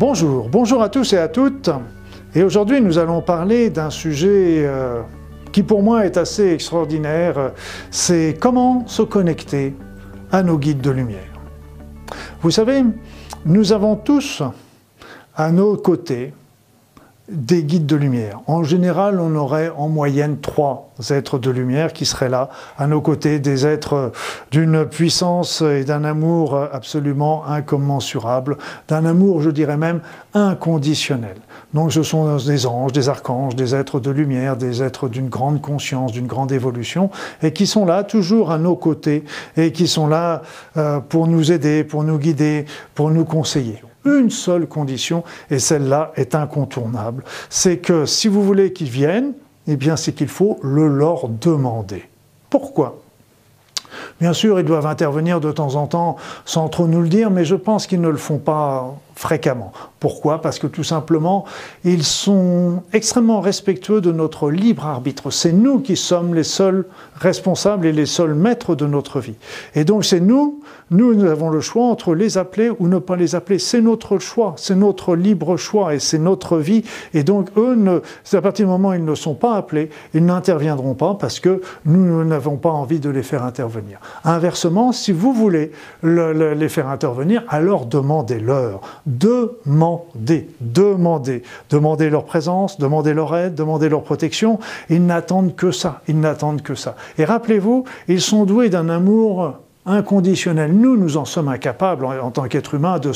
Bonjour, bonjour à tous et à toutes. Et aujourd'hui, nous allons parler d'un sujet euh, qui pour moi est assez extraordinaire. C'est comment se connecter à nos guides de lumière. Vous savez, nous avons tous à nos côtés des guides de lumière. En général, on aurait en moyenne trois êtres de lumière qui seraient là, à nos côtés, des êtres d'une puissance et d'un amour absolument incommensurable, d'un amour, je dirais même, inconditionnel. Donc ce sont des anges, des archanges, des êtres de lumière, des êtres d'une grande conscience, d'une grande évolution, et qui sont là toujours à nos côtés, et qui sont là euh, pour nous aider, pour nous guider, pour nous conseiller une seule condition, et celle-là est incontournable, c'est que si vous voulez qu'ils viennent, eh bien c'est qu'il faut le leur demander. Pourquoi? Bien sûr, ils doivent intervenir de temps en temps sans trop nous le dire, mais je pense qu'ils ne le font pas fréquemment. Pourquoi? Parce que tout simplement, ils sont extrêmement respectueux de notre libre arbitre. C'est nous qui sommes les seuls responsables et les seuls maîtres de notre vie. Et donc c'est nous, nous, avons le choix entre les appeler ou ne pas les appeler. C'est notre choix, c'est notre libre choix et c'est notre vie. Et donc eux, ne, à partir du moment où ils ne sont pas appelés, ils n'interviendront pas parce que nous n'avons pas envie de les faire intervenir. Inversement, si vous voulez les faire intervenir, alors demandez-leur demander, demander, demander leur présence, demander leur aide, demander leur protection. Ils n'attendent que ça, ils n'attendent que ça. Et rappelez-vous, ils sont doués d'un amour inconditionnel. Nous, nous en sommes incapables en, tant qu'être humain de,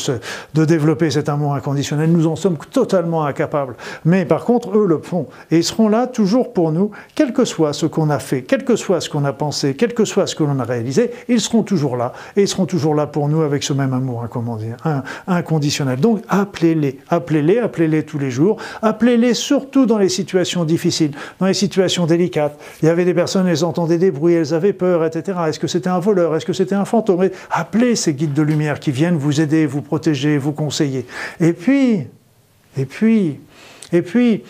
de développer cet amour inconditionnel. Nous en sommes totalement incapables. Mais par contre, eux le font. Et ils seront là toujours pour nous, quel que soit ce qu'on a fait, quel que soit ce qu'on a pensé, quel que soit ce que l'on a réalisé, ils seront toujours là. Et ils seront toujours là pour nous avec ce même amour inconditionnel. Donc appelez-les, appelez-les, appelez-les tous les jours. Appelez-les surtout dans les situations difficiles, dans les situations délicates. Il y avait des personnes, elles entendaient des bruits, elles avaient peur, etc. Est-ce que c'était un voleur? Est-ce que c'était un fantôme. Appelez ces guides de lumière qui viennent vous aider, vous protéger, vous conseiller. Et puis, et puis, et puis,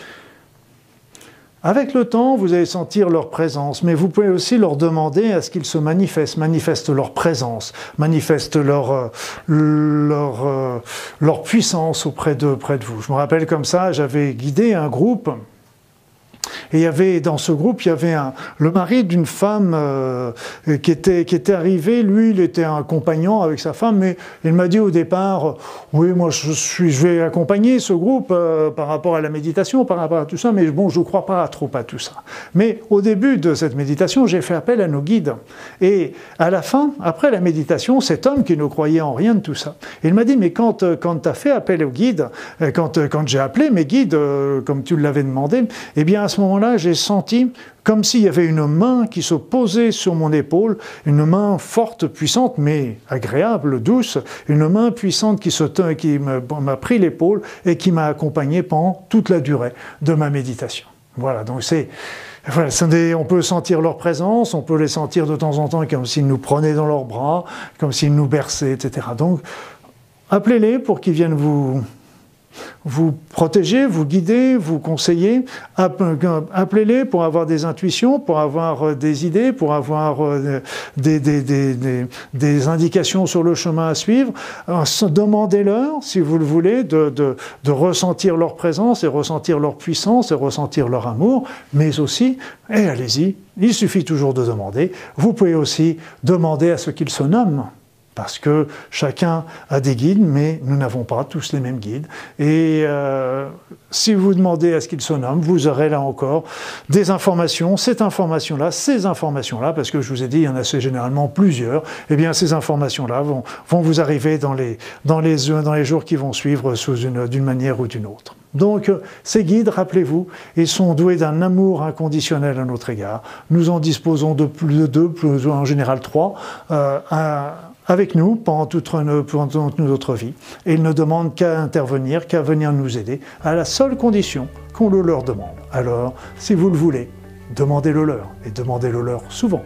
avec le temps, vous allez sentir leur présence, mais vous pouvez aussi leur demander à ce qu'ils se manifestent, manifestent leur présence, manifestent leur, euh, leur, euh, leur puissance auprès de, auprès de vous. Je me rappelle comme ça, j'avais guidé un groupe et avait dans ce groupe, il y avait le mari d'une femme euh, qui, était, qui était arrivé. Lui, il était un compagnon avec sa femme, mais il m'a dit au départ, oui, moi je, suis, je vais accompagner ce groupe euh, par rapport à la méditation, par rapport à tout ça, mais bon, je ne crois pas trop à tout ça. Mais au début de cette méditation, j'ai fait appel à nos guides. Et à la fin, après la méditation, cet homme qui ne croyait en rien de tout ça, il m'a dit, mais quand, quand tu as fait appel aux guides, quand, quand j'ai appelé mes guides, comme tu l'avais demandé, eh bien à ce moment-là, j'ai senti comme s'il y avait une main qui se posait sur mon épaule, une main forte, puissante, mais agréable, douce, une main puissante qui, qui m'a pris l'épaule et qui m'a accompagné pendant toute la durée de ma méditation. Voilà, donc c'est... Voilà, on peut sentir leur présence, on peut les sentir de temps en temps comme s'ils nous prenaient dans leurs bras, comme s'ils nous berçaient, etc. Donc, appelez-les pour qu'ils viennent vous, vous protéger, vous guider, vous conseiller. Appelez-les pour avoir des intuitions, pour avoir euh, des idées, pour avoir euh, des, indications sur le chemin à suivre. Demandez-leur, si vous le voulez, de, de, ressentir leur présence et ressentir leur puissance et ressentir leur amour, mais aussi, et allez-y, il suffit toujours de demander. Vous pouvez aussi demander à ce qu'ils se nomment parce que chacun a des guides, mais nous n'avons pas tous les mêmes guides. Et euh, si vous demandez à ce qu'ils se nomment, vous aurez là encore des informations, cette information-là, ces informations-là, parce que je vous ai dit, il y en a généralement plusieurs, eh bien ces informations-là vont, vont, vous arriver dans les, dans, les, dans les jours qui vont suivre d'une manière ou d'une autre. Donc ces guides, rappelez-vous, ils sont doués d'un amour inconditionnel à notre égard. Nous en disposons de plus de deux, plus, en général trois. Euh, avec nous pendant toute, notre vie. Et ils ne demandent qu'à intervenir, qu'à venir nous aider, à la seule condition qu'on le leur demande. Alors, si vous le voulez, demandez-le leur, et demandez-le leur souvent.